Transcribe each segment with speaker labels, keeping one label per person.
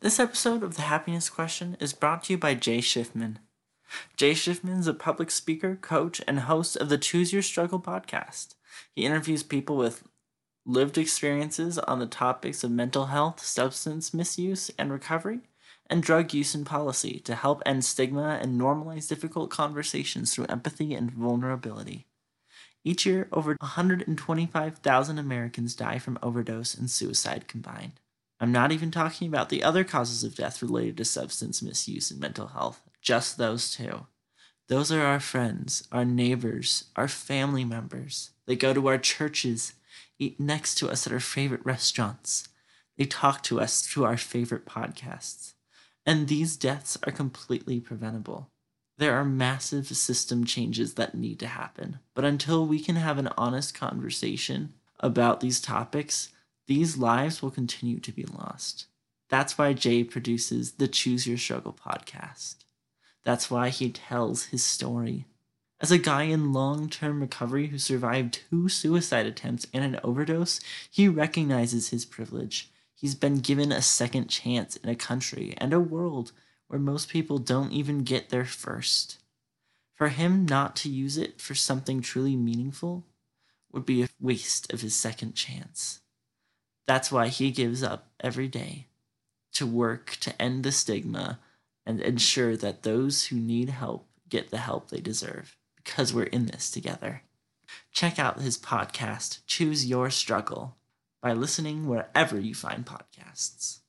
Speaker 1: This episode of The Happiness Question is brought to you by Jay Schiffman. Jay Schiffman is a public speaker, coach, and host of the Choose Your Struggle podcast. He interviews people with lived experiences on the topics of mental health, substance misuse and recovery, and drug use and policy to help end stigma and normalize difficult conversations through empathy and vulnerability. Each year, over 125,000 Americans die from overdose and suicide combined. I'm not even talking about the other causes of death related to substance misuse and mental health, just those two. Those are our friends, our neighbors, our family members. They go to our churches, eat next to us at our favorite restaurants. They talk to us through our favorite podcasts. And these deaths are completely preventable. There are massive system changes that need to happen. But until we can have an honest conversation about these topics, these lives will continue to be lost. That's why Jay produces the Choose Your Struggle podcast. That's why he tells his story. As a guy in long term recovery who survived two suicide attempts and an overdose, he recognizes his privilege. He's been given a second chance in a country and a world where most people don't even get their first. For him not to use it for something truly meaningful would be a waste of his second chance. That's why he gives up every day to work to end the stigma and ensure that those who need help get the help they deserve because we're in this together. Check out his podcast, Choose Your Struggle, by listening wherever you find podcasts.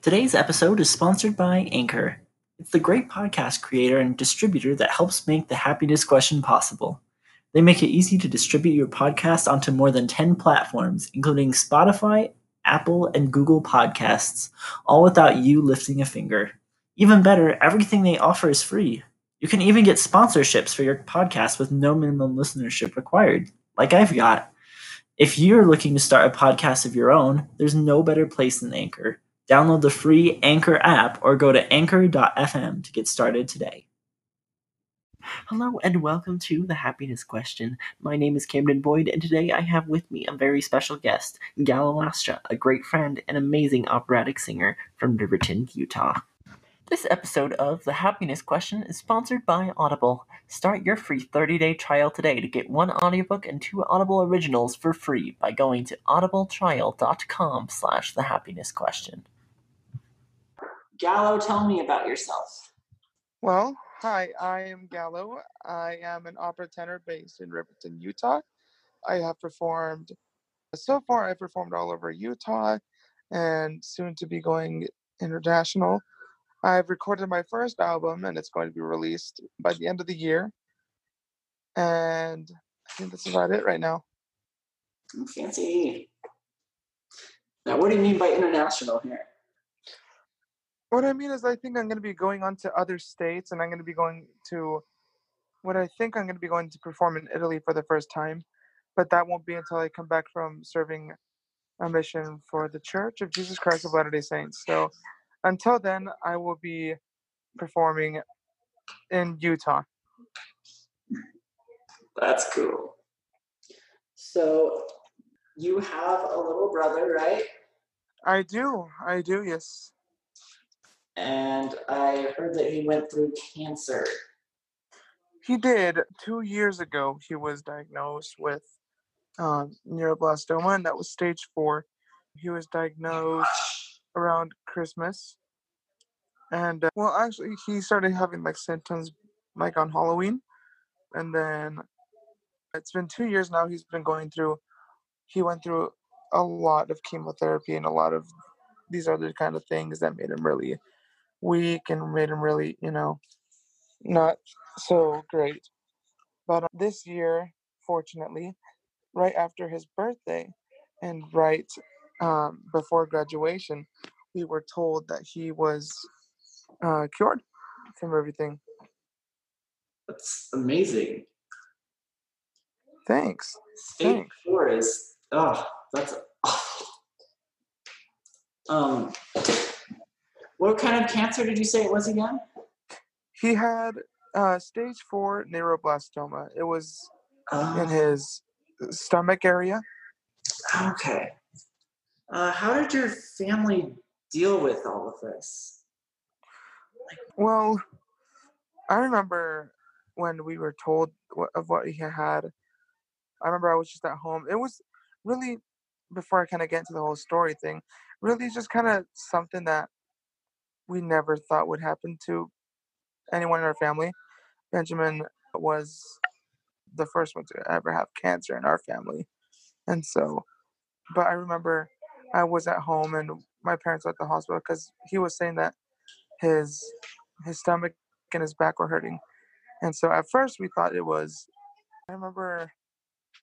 Speaker 1: Today's episode is sponsored by Anchor. It's the great podcast creator and distributor that helps make the happiness question possible. They make it easy to distribute your podcast onto more than 10 platforms, including Spotify, Apple, and Google Podcasts, all without you lifting a finger. Even better, everything they offer is free. You can even get sponsorships for your podcast with no minimum listenership required, like I've got. If you're looking to start a podcast of your own, there's no better place than Anchor. Download the free Anchor app or go to anchor.fm to get started today. Hello and welcome to The Happiness Question. My name is Camden Boyd, and today I have with me a very special guest, Gallo Lastra, a great friend and amazing operatic singer from Riverton, Utah. This episode of The Happiness Question is sponsored by Audible. Start your free 30-day trial today to get one audiobook and two Audible originals for free by going to audibletrial.com slash the happiness question. Gallo, tell me about yourself.
Speaker 2: Well, hi, I am Gallo. I am an opera tenor based in Riverton, Utah. I have performed, so far, I've performed all over Utah and soon to be going international. I've recorded my first album and it's going to be released by the end of the year. And I think that's about it right now.
Speaker 1: Fancy. Now, what do you mean by international here?
Speaker 2: What I mean is, I think I'm going to be going on to other states and I'm going to be going to what I think I'm going to be going to perform in Italy for the first time. But that won't be until I come back from serving a mission for the Church of Jesus Christ of Latter day Saints. So until then, I will be performing in Utah.
Speaker 1: That's cool. So you have a little brother, right?
Speaker 2: I do. I do, yes.
Speaker 1: And I heard that he went through cancer.
Speaker 2: He did. Two years ago, he was diagnosed with um, neuroblastoma, and that was stage four. He was diagnosed around Christmas. And uh, well, actually, he started having like symptoms like on Halloween. And then it's been two years now. He's been going through, he went through a lot of chemotherapy and a lot of these other kind of things that made him really weak and made him really, you know, not so great. But uh, this year, fortunately, right after his birthday and right um, before graduation, we were told that he was uh, cured from everything.
Speaker 1: That's amazing.
Speaker 2: Thanks. Thanks.
Speaker 1: four is oh, that's awful. Um, what kind of cancer did you say it was again?
Speaker 2: He had uh, stage four neuroblastoma. It was in
Speaker 1: Uh,
Speaker 2: his stomach area.
Speaker 1: okay. Uh, how did your family deal with all of this?
Speaker 2: Well, I remember when we were told of what he had. I remember I was just at home. It was really before I kind of get into the whole story thing. Really, just kind of something that we never thought would happen to anyone in our family. Benjamin was the first one to ever have cancer in our family, and so. But I remember I was at home and my parents were at the hospital because he was saying that his his stomach and his back were hurting, and so at first we thought it was. I remember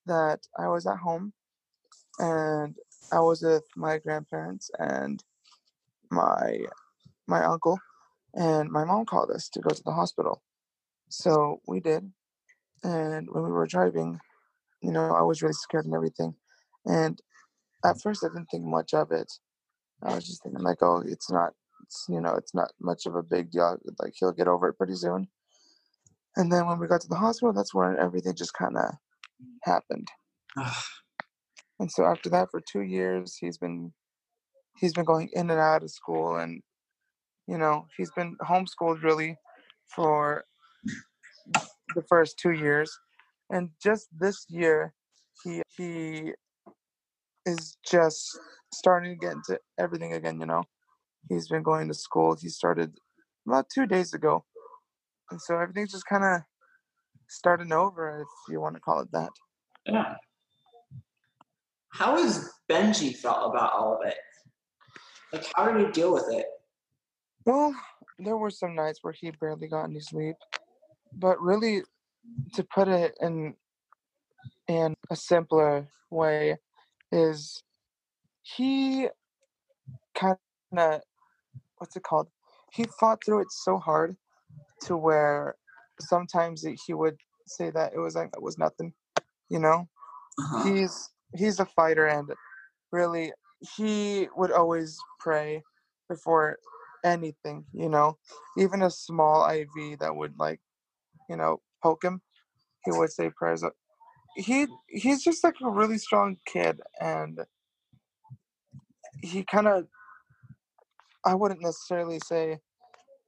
Speaker 2: that I was at home and I was with my grandparents and my my uncle and my mom called us to go to the hospital. So we did. And when we were driving, you know, I was really scared and everything. And at first I didn't think much of it. I was just thinking like, oh, it's not it's you know, it's not much of a big deal. Like he'll get over it pretty soon. And then when we got to the hospital, that's when everything just kinda happened. And so after that, for two years, he's been he's been going in and out of school, and you know he's been homeschooled really for the first two years, and just this year, he he is just starting to get into everything again. You know, he's been going to school. He started about two days ago, and so everything's just kind of starting over, if you want to call it that.
Speaker 1: Yeah. How has Benji felt about all of it? Like, how did he deal with it?
Speaker 2: Well, there were some nights where he barely got any sleep, but really, to put it in in a simpler way, is he kind of what's it called? He fought through it so hard to where sometimes he would say that it was like it was nothing, you know.
Speaker 1: Uh-huh.
Speaker 2: He's he's a fighter, and really, he would always pray before anything, you know, even a small IV that would like, you know, poke him, he would say prayers. He he's just like a really strong kid, and he kind of, I wouldn't necessarily say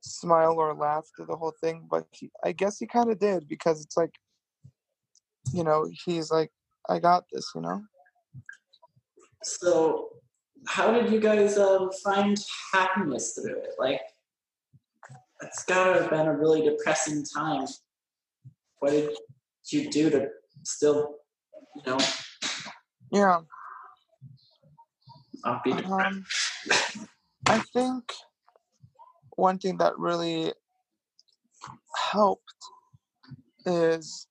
Speaker 2: smile or laugh through the whole thing, but he, I guess he kind of did because it's like, you know, he's like, I got this, you know.
Speaker 1: So, how did you guys um, find happiness through it? Like, it's gotta have been a really depressing time. What did you do to still, you know,
Speaker 2: Yeah.
Speaker 1: not be depressed?
Speaker 2: Um, I think one thing that really helped is,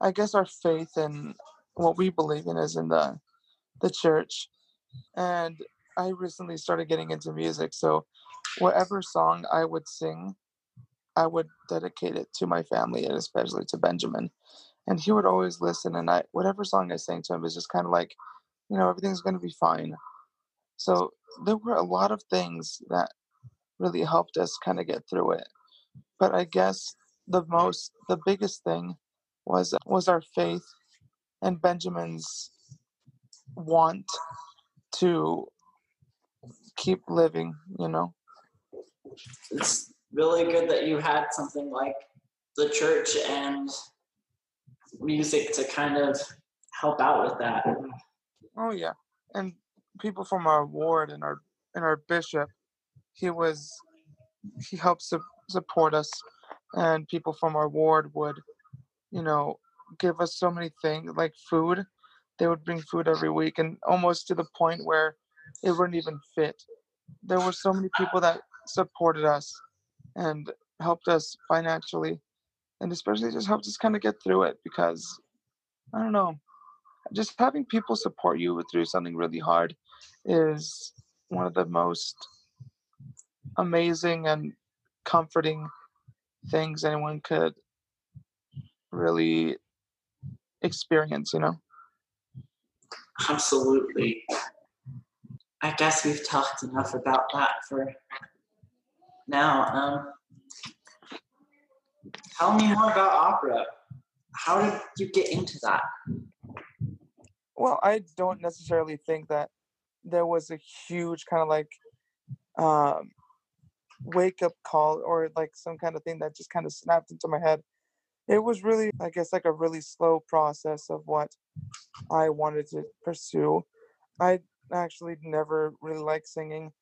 Speaker 2: I guess, our faith in what we believe in is in the the church. And I recently started getting into music, so whatever song I would sing, I would dedicate it to my family and especially to Benjamin. And he would always listen, and I whatever song I sang to him is just kind of like, you know, everything's gonna be fine. So there were a lot of things that really helped us kind of get through it. But I guess the most, the biggest thing was was our faith and Benjamin's want to keep living. You know.
Speaker 1: it's really good that you had something like the church and music to kind of help out with that.
Speaker 2: Oh yeah, and people from our ward and our and our bishop, he was he helped su- support us, and people from our ward would, you know, give us so many things like food. They would bring food every week, and almost to the point where it wouldn't even fit. There were so many people that supported us and helped us financially, and especially just helped us kind of get through it because I don't know just having people support you through something really hard is one of the most amazing and comforting things anyone could really experience you know
Speaker 1: Absolutely. I guess we've talked enough about that for now. Um, tell me more about opera. How did you get into that?
Speaker 2: well i don't necessarily think that there was a huge kind of like um, wake up call or like some kind of thing that just kind of snapped into my head. It was really, I guess, like a really slow process of what I wanted to pursue. I actually never really liked singing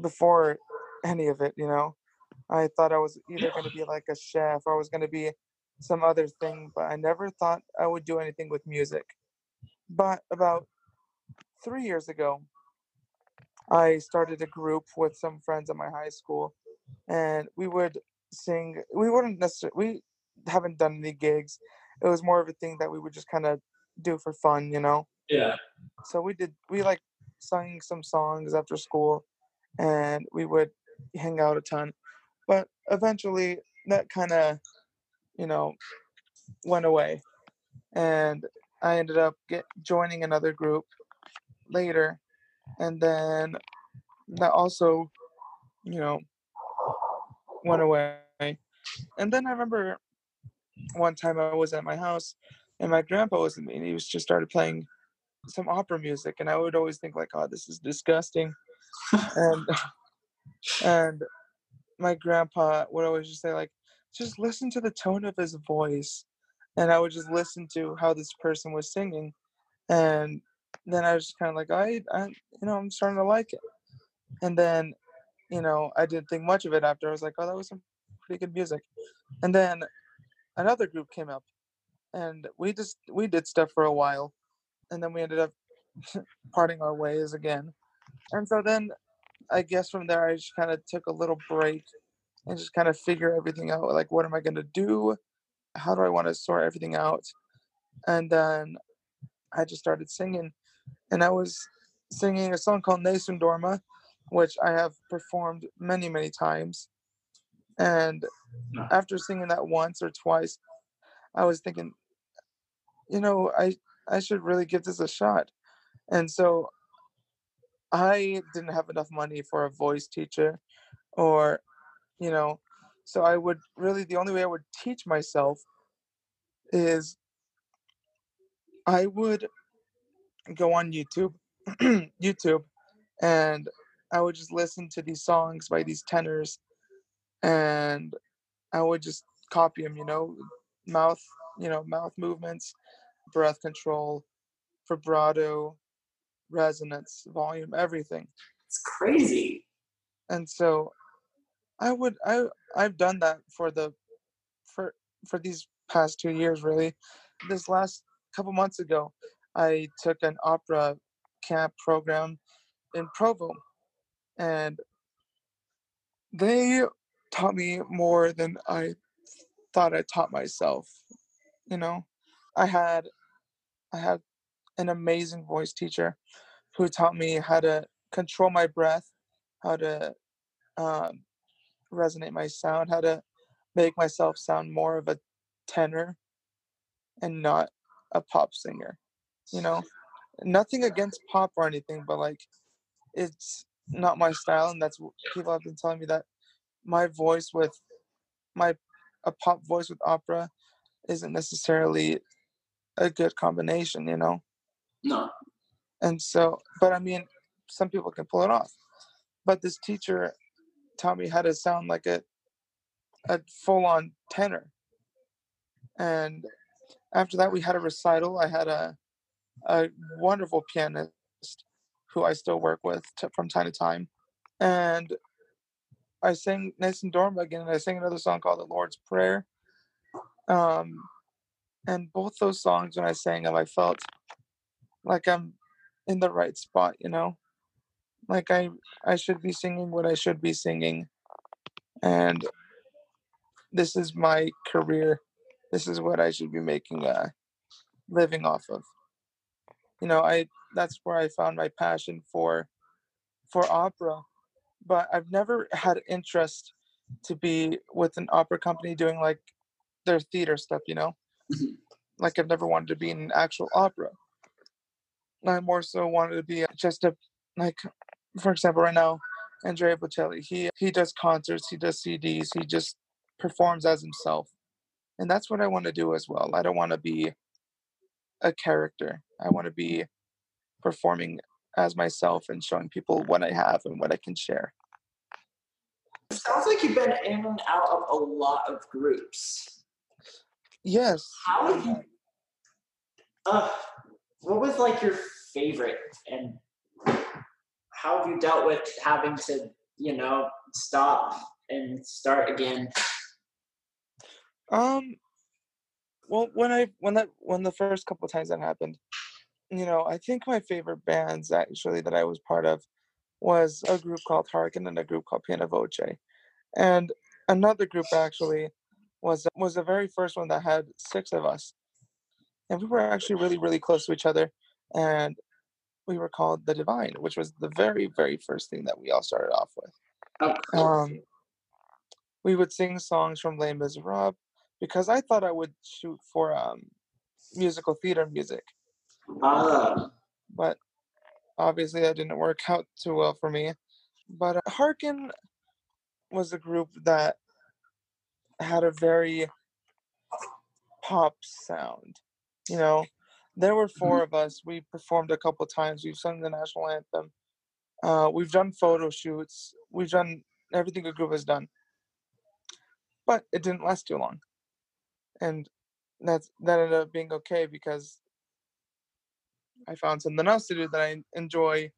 Speaker 2: before any of it, you know. I thought I was either going to be like a chef or I was going to be some other thing, but I never thought I would do anything with music. But about three years ago, I started a group with some friends at my high school, and we would sing. We wouldn't necessarily, we haven't done any gigs. It was more of a thing that we would just kind of do for fun, you know?
Speaker 1: Yeah.
Speaker 2: So we did, we like sang some songs after school and we would hang out a ton. But eventually that kind of, you know, went away. And I ended up get joining another group later. And then that also, you know, went away. And then I remember one time I was at my house and my grandpa was with me and he was just started playing some opera music and I would always think like, oh, this is disgusting. and and my grandpa would always just say like, just listen to the tone of his voice. And I would just listen to how this person was singing. And then I was just kind of like, I, I, you know, I'm starting to like it. And then, you know, I didn't think much of it after. I was like, oh, that was some pretty good music. And then another group came up and we just we did stuff for a while and then we ended up parting our ways again. And so then i guess from there i just kind of took a little break and just kind of figure everything out like what am i going to do? How do i want to sort everything out? And then i just started singing and i was singing a song called Nessun Dorma, which i have performed many many times and after singing that once or twice i was thinking you know i i should really give this a shot. And so i didn't have enough money for a voice teacher or you know so i would really the only way i would teach myself is i would go on youtube youtube and i would just listen to these songs by these tenors and i would just copy them you know mouth you know mouth movements breath control vibrato resonance volume everything
Speaker 1: It's crazy.
Speaker 2: and so i would i i've done that for the for for these past two years really this last couple months ago i took an opera camp program in provo and they taught me more than i thought i taught myself you know i had i had an amazing voice teacher who taught me how to control my breath how to um, resonate my sound, how to make myself sound more of a tenor and not a pop singer. You know, nothing against pop or anything, but like it's not my style, and that's what people have been telling me that my voice with my a pop voice with opera isn't necessarily a good combination. You know,
Speaker 1: No.
Speaker 2: and so, but I mean, some people can pull it off. But this teacher taught me how to sound like a a full on tenor. And after that, we had a recital. I had a a wonderful pianist who I still work with t- from time to time, and I sang Nessun Dorma again, and I sang another song called "The Lord's Prayer." Um, and both those songs, when I sang them, I felt like I'm in the right spot. You know, like I I should be singing what I should be singing, and this is my career. This is what I should be making a living off of. You know, I that's where I found my passion for for opera, but I've never had interest to be with an opera company doing like their theater stuff, you know?
Speaker 1: Mhm.
Speaker 2: Like I've never wanted to be in an actual opera. I more so wanted to be just a like for example right now Andrea Bocelli, he he does concerts, he does CDs, he just performs as himself. And that's what I want to do as well. I don't want to be a character. I want to be performing as myself and showing people what I have and what I can share.
Speaker 3: sounds like you've been in and out of a lot of groups.
Speaker 2: Yes.
Speaker 3: How have you? Uh, what was like your favorite, and how have you dealt with having to, you know, stop and start again?
Speaker 2: Um. Well, when I when that when the first couple times that happened, you know, I think my favorite bands actually that I was part of was a group called Harkin and a group called Piano Voce, and another group actually was was the very first one that had six of us, and we were actually really really close to each other, and we were called the Divine, which was the very very first thing that we all started off with.
Speaker 3: Oh, cool.
Speaker 2: Um, we would sing songs from Les Miserables because I thought I would shoot for um, musical theater music,
Speaker 3: Ah,
Speaker 2: but obviously that didn't work out too well for me. But uh, Harkin was a group that had a very pop sound. You know, there were four of us. We performed a couple times. We've sung the national anthem. Uh, we've done photo shoots. We've done everything a group has done. But it didn't last too long, and that's that ended up being okay because I found something else to do that I enjoy.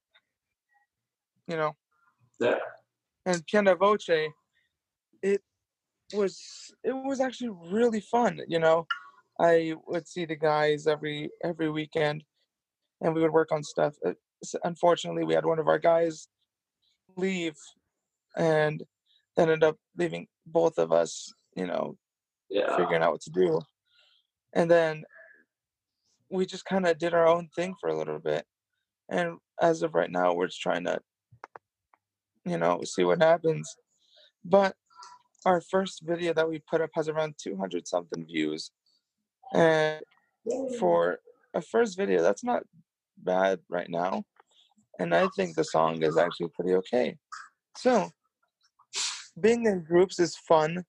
Speaker 2: You know,
Speaker 3: yeah.
Speaker 2: and piano voce it was it was actually really fun you know i would see the guys every every weekend and we would work on stuff Uh, s- unfortunately we had one of our guys leave and ended up leaving both of us you know
Speaker 3: Yeah.
Speaker 2: figuring out what to do and then we just kind of did our own thing for a little bit and as of right now we're just trying to you know see what happens. But our first video that we put up has around 200 something views and for a first video that's not bad right now and i think the song is actually pretty okay. So being in groups is fun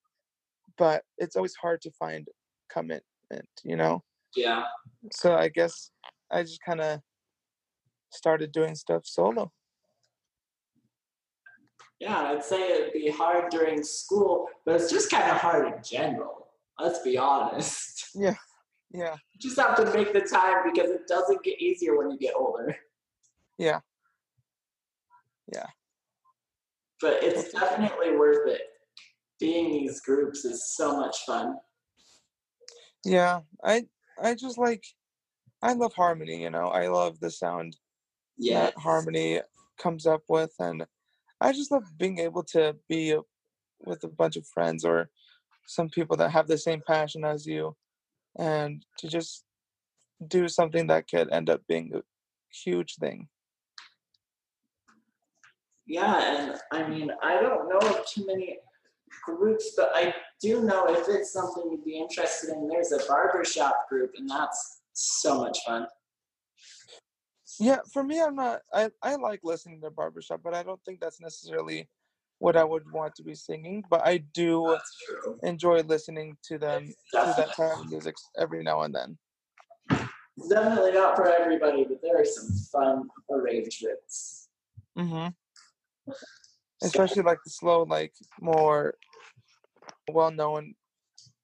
Speaker 2: but it's always hard to find commitment you know
Speaker 3: Yeah.
Speaker 2: so i guess i just kind of started doing stuff solo
Speaker 3: Yeah, I'd say it'd be hard during school, but it's just kind of hard in general. Let's be honest.
Speaker 2: yeah Yeah.
Speaker 3: You just have to make the time because it doesn't get easier when you get older.
Speaker 2: Yeah. Yeah.
Speaker 3: But it's definitely worth it. Being in these groups is so much fun.
Speaker 2: yeah i i just like i love harmony you know i love the sound
Speaker 3: Yeah.
Speaker 2: that harmony comes up with and i just love being able to be with a bunch of friends or some people that have the same passion as you and to just do something that could end up being a huge thing
Speaker 3: Yeah, and I mean, I don't know of too many groups, but I do know if it's something you'd be interested in, there's a barbershop group, and that's so much fun.
Speaker 2: yeah for me i'm not i, I like listening to barbershop but i don't think that's necessarily what i would want to be singing but i do enjoy listening to them to that type of music every now and then
Speaker 3: definitely not for everybody, but there are some fun arrangements.
Speaker 2: mm-hmm. Especially like the slow like more well-known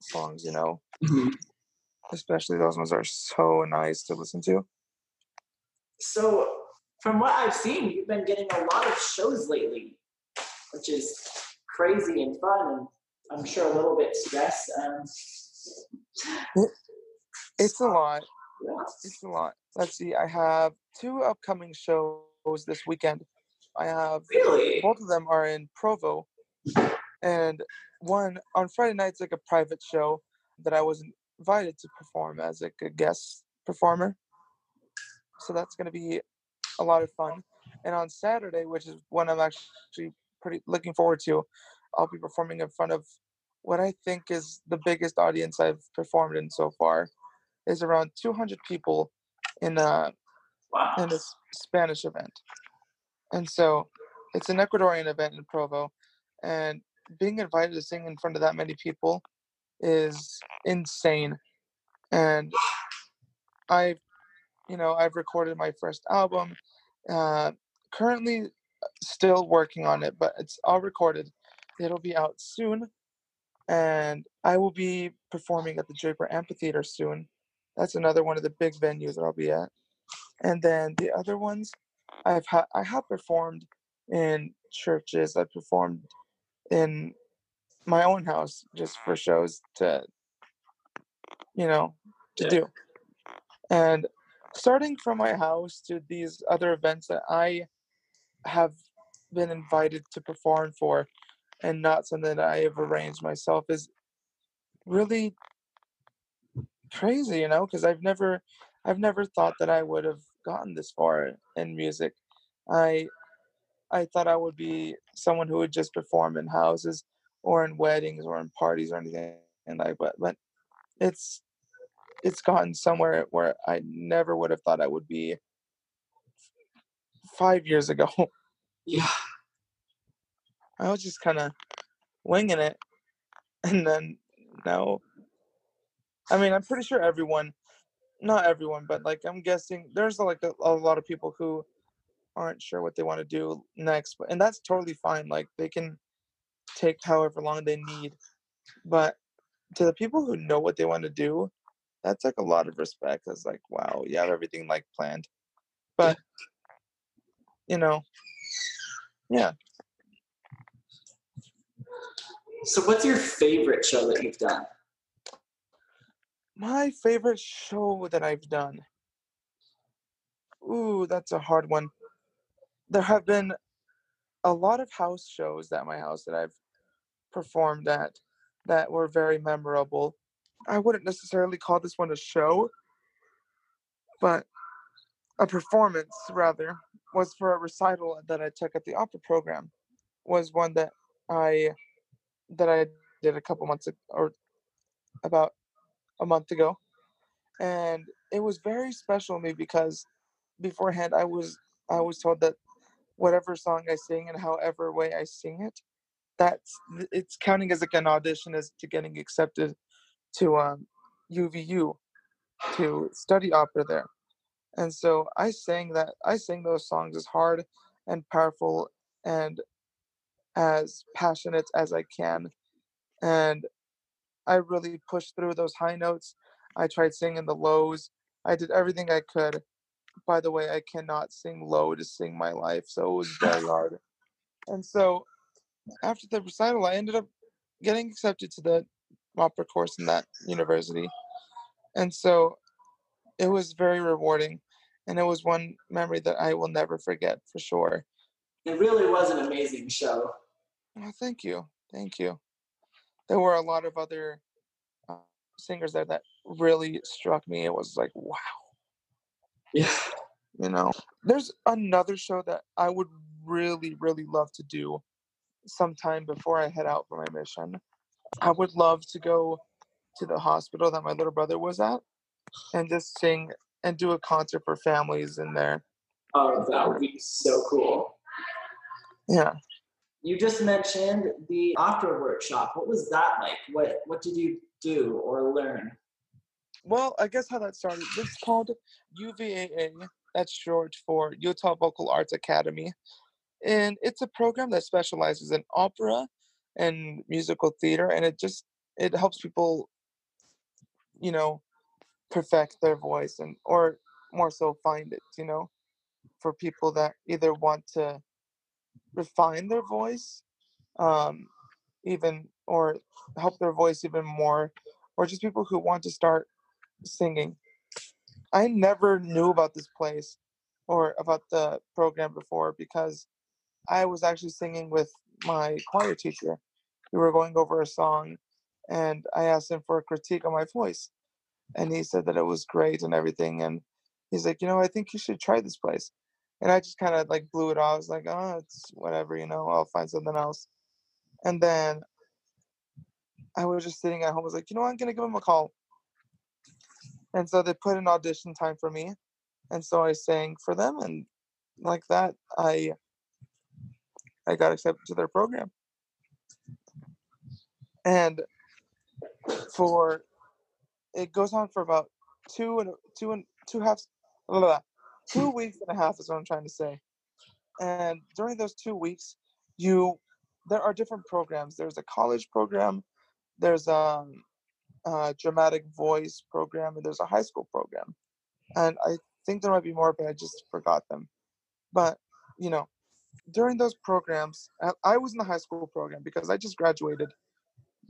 Speaker 2: songs you know
Speaker 3: Mhm.
Speaker 2: especially those ones are so nice to listen to
Speaker 3: so, from what I've seen, you've been getting a lot of shows lately, which is crazy and fun, and I'm sure a little bit stressed. Um,
Speaker 2: it's a lot
Speaker 3: yeah.
Speaker 2: it's a lot let's see i have two upcoming shows this weekend i have
Speaker 3: Really?
Speaker 2: both of them are in provo and one on friday night's like a private show that i was invited to perform as like a guest performer. So that's going to be a lot of fun. And on saturday which is one i'm actually pretty looking forward to i'll be performing in front of what i think is the biggest audience i've performed in so far is around 200 people in a
Speaker 3: Wow.
Speaker 2: in a spanish event. And so it's an ecuadorian event in provo and being invited to sing in front of that many people is insane and i've you know i've recorded my first album uh currently still working on it but it's all recorded it'll be out soon. And I will be performing at the Draper Amphitheater soon. That's another one of the big venues that I'll be at. And then the other ones, I've ha- I have performed in churches. I've performed in my own house just for shows to, you know, to
Speaker 1: Yeah.
Speaker 2: do. And starting from my house to these other events that I have been invited to perform for and not something that I have arranged myself is really crazy, you know, because I've never I've never thought that I would have gotten this far in music. I I thought I would be someone who would just perform in houses or in weddings or in parties or anything and like but but it's it's gotten somewhere where I never would have thought I would be five years ago.
Speaker 1: Yeah.
Speaker 2: I was just kind of winging it, and then now, I mean, I'm pretty sure everyone, not everyone, but like I'm guessing there's like a, a lot of people who aren't sure what they want to do next, but and that's totally fine. Like they can take however long they need, but to the people who know what they want to do, that's like a lot of respect. It's like wow, you have everything like planned, but you know, yeah.
Speaker 1: So, what's your favorite show that you've done?
Speaker 2: My favorite show that I've done. Ooh, that's a hard one. There have been a lot of house shows at my house that I've performed at that were very memorable. I wouldn't necessarily call this one a show, but a performance rather was for a recital that I took at the opera program. Was one that I that I did a couple months ago, or about a month ago, and it was very special to me because beforehand I was I was told that whatever song I sing and however way I sing it, that's it's counting as like an audition as to getting accepted to um, UVU to study opera there. And so I sang that I sang those songs as hard and powerful and as passionate as I can. And I really pushed through those high notes. I tried singing the lows. I did everything I could. By the way, I cannot sing low to sing my life, so it was very hard. And so after the recital, I ended up getting accepted to the opera course in that university. And so it was very rewarding. And it was one memory that I will never forget for sure.
Speaker 1: It really was an amazing show.
Speaker 2: Well, thank you. Thank you. There were a lot of other uh, singers there that really struck me. It was like, wow,
Speaker 1: Yeah.
Speaker 2: you know. There's another show that I would really, really love to do sometime before I head out for my mission. I would love to go to the hospital that my little brother was at and just sing and do a concert for families in there.
Speaker 1: Oh, that would be so cool.
Speaker 2: Yeah.
Speaker 1: You just mentioned the opera workshop. What was that like? What What did you do or learn?
Speaker 2: Well, I guess how that started. It's called UVAA. That's short for Utah Vocal Arts Academy. And it's a program that specializes in opera and musical theater and it just it helps people you know perfect their voice and or more so find it, you know, for people that either want to refine their voice um even or help their voice even more or just people who want to start singing. I never knew about this place or about the program before because I was actually singing with my choir teacher. We were going over a song and I asked him for a critique on my voice. And he said that it was great and everything. And he's like, you know, I think you should try this place. And I just kind of like blew it off. I was like, oh, it's whatever, you know, I'll find something else. And then I was just sitting at home. I was like, you know, what? I'm gonna give him a call. And so they put an audition time for me, and so I sang for them, and like that, I I got accepted to their program. And for it goes on for about two and two and two halves, blah, blah, blah, two weeks and a half is what I'm trying to say. And during those two weeks, you there are different programs. There's a college program, there's a, a dramatic voice program, and there's a high school program. And I think there might be more, but I just forgot them. But you know, during those programs, I was in the high school program because I just graduated,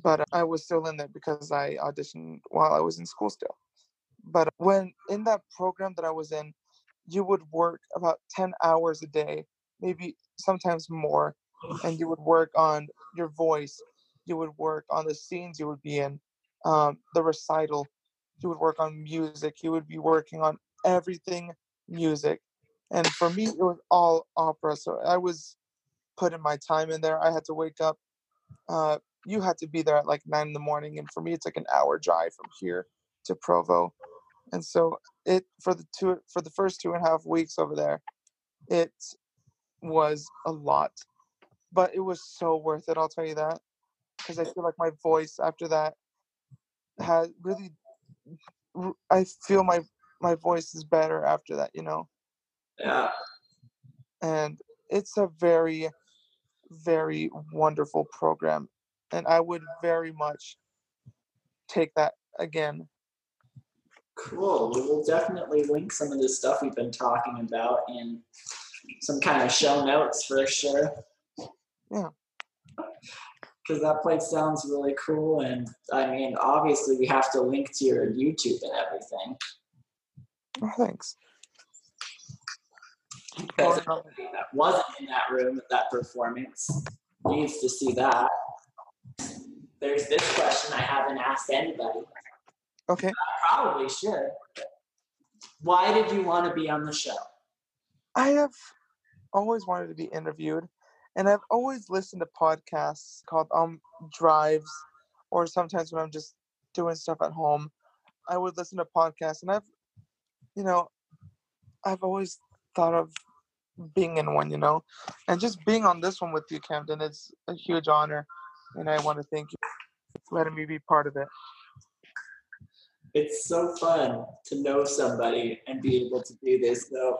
Speaker 2: but I was still in there because I auditioned while I was in school still. But when in that program that I was in, you would work about 10 hours a day, maybe sometimes more, and you would work on your voice, you would work on the scenes you would be in, um, the recital, He would work on music, He would be working on everything music. And for me, it was all opera. So I was putting my time in there. I had to wake up. Uh, you had to be there at like nine in the morning, and for me, it's like an hour drive from here to Provo. And so it for the two for the first two and a half weeks over there, it was a lot, but it was so worth it. I'll tell you that because I feel like my voice after that had really. I feel my my voice is better after that, you know.
Speaker 3: Yeah.
Speaker 2: And it's a very, very wonderful program, and I would very much take that again.
Speaker 3: Cool. We will definitely link some of the stuff we've been talking about in some kind of show notes for sure.
Speaker 2: Yeah.
Speaker 3: Because that place sounds really cool. And I mean, obviously, we have to link to your YouTube and everything.
Speaker 2: Oh, thanks.
Speaker 3: Because that wasn't in that room at that performance needs to see that. There's this question I haven't asked anybody.
Speaker 2: Okay.
Speaker 3: I probably should. Why did you want to be on the show?
Speaker 2: I have always wanted to be interviewed, and I've always listened to podcasts called um drives, or sometimes when I'm just doing stuff at home, I would listen to podcasts, and I've, you know, I've always thought of being in one, you know, and just being on this one with you, Camden, is a huge honor, and I want to thank you for letting me be part of it.
Speaker 3: It's so fun to know somebody and be able to do this so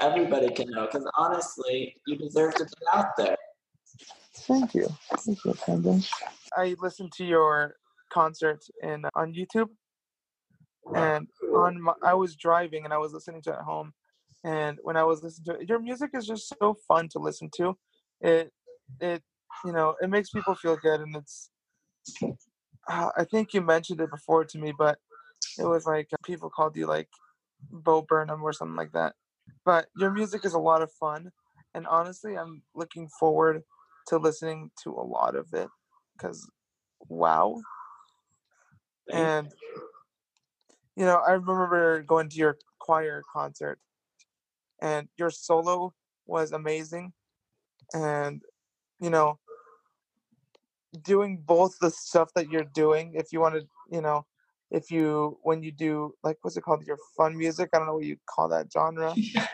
Speaker 3: everybody can know because honestly you deserve to be out there
Speaker 2: thank you thank you Camden. i listened to your concert in on youtube and on my, i was driving and i was listening to it at home and when i was listening to it your music is just so fun to listen to it it you know it makes people feel good and it's uh, I think you mentioned it before to me, but it was like uh, people called you like Bo Burnham or something like that. But your music is a lot of fun, and honestly, I'm looking forward to listening to a lot of it because wow. And you know, I remember going to your choir concert, and your solo was amazing, and you know, doing both the stuff that you're doing, if you want to, you know, if you when you do like what's it called? Your fun music? I don't know what you call that genre. Yeah.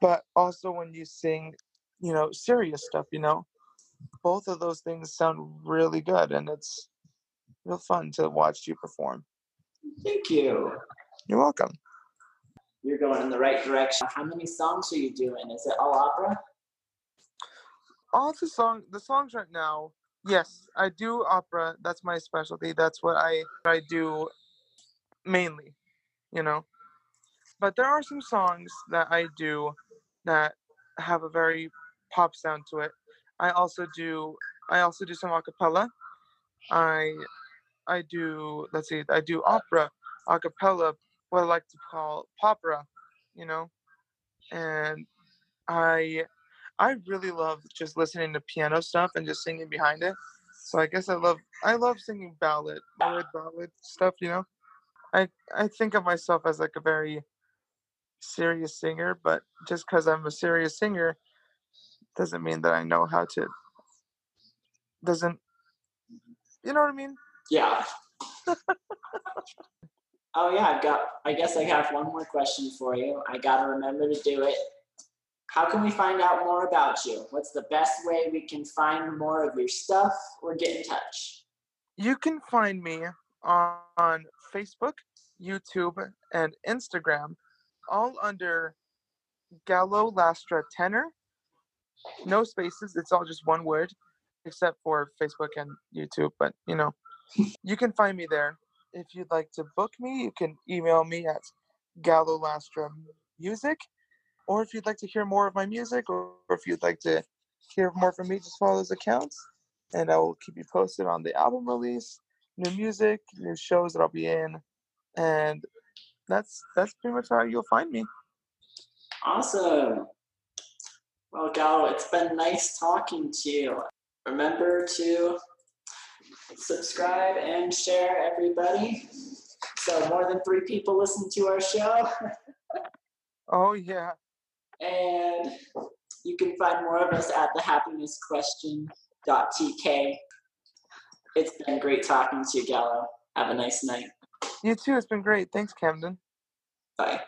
Speaker 2: but also when you sing you know serious stuff you know? Both of those things sound really good and it's real fun to watch you perform.
Speaker 3: Thank you.
Speaker 2: You're welcome.
Speaker 3: You're going in the right direction. How many songs are you doing? Is it all opera?
Speaker 2: All the song the songs right now Yes, I do opera. That's my specialty. That's what I I do mainly, you know. But there are some songs that I do that have a very pop sound to it. I also do I also do some acapella. I I do let's see, I do opera, acapella, what I like to call popera, you know. And I I really love just listening to piano stuff and just singing behind it. So I guess I love I love singing ballad, ballad, ballad stuff. You know, I I think of myself as like a very serious singer, but just because I'm a serious singer doesn't mean that I know how to. Doesn't you know what I mean?
Speaker 3: Yeah. oh yeah, I've got. I guess I have one more question for you. I gotta remember to do it how can we find out more about you? What's the best way we can find more of your stuff or get in touch?
Speaker 2: You can find me on Facebook, YouTube, and Instagram, all under Gallo Lastra Tenor. no spaces. It's all just one word, except for Facebook and YouTube. But you know, you can find me there. If you'd like to book me, you can email me at Gallolastra Music. Or if you'd like to hear more of my music, or if you'd like to hear more from me, just follow those accounts, and I will keep you posted on the album release, new music, new shows that I'll be in, and that's that's pretty much how you'll find me.
Speaker 1: Awesome. Well, Gal, it's been nice talking to you. Remember to subscribe and share, everybody. So more than three people listen to our show.
Speaker 2: oh yeah.
Speaker 1: And you can find more of us at thehappinessquestion.tk. It's been great talking to you, Gallo. Have a nice night.
Speaker 2: You too. It's been great. Thanks, Camden.
Speaker 1: Bye.
Speaker 2: Bye.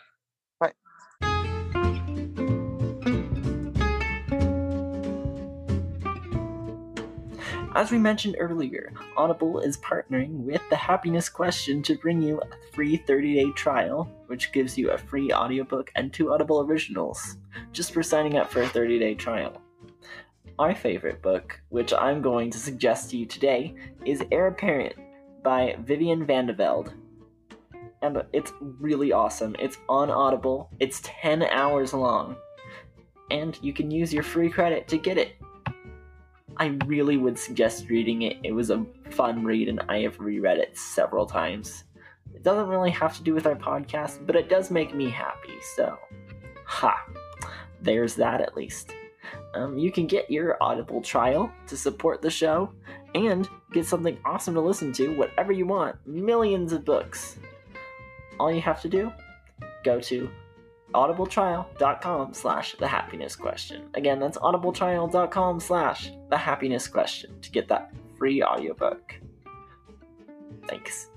Speaker 1: As we mentioned earlier, Audible is partnering with The Happiness Question to bring you a free 30 day trial, which gives you a free audiobook and two Audible originals, just for signing up for a 30 day trial. My favorite book, which I'm going to suggest to you today, is Heir Apparent by Vivian Vande Velde. And it's really awesome. It's on Audible, it's 10 hours long, and you can use your free credit to get it. I really would suggest reading it. It was a fun read, and I have reread it several times. It doesn't really have to do with our podcast, but it does make me happy, so. Ha! There's that at least. Um, you can get your Audible trial to support the show and get something awesome to listen to, whatever you want. Millions of books. All you have to do, go to audibletrial.com slash the happiness question. Again, that's audibletrial.com slash the happiness question to get that free audiobook. Thanks.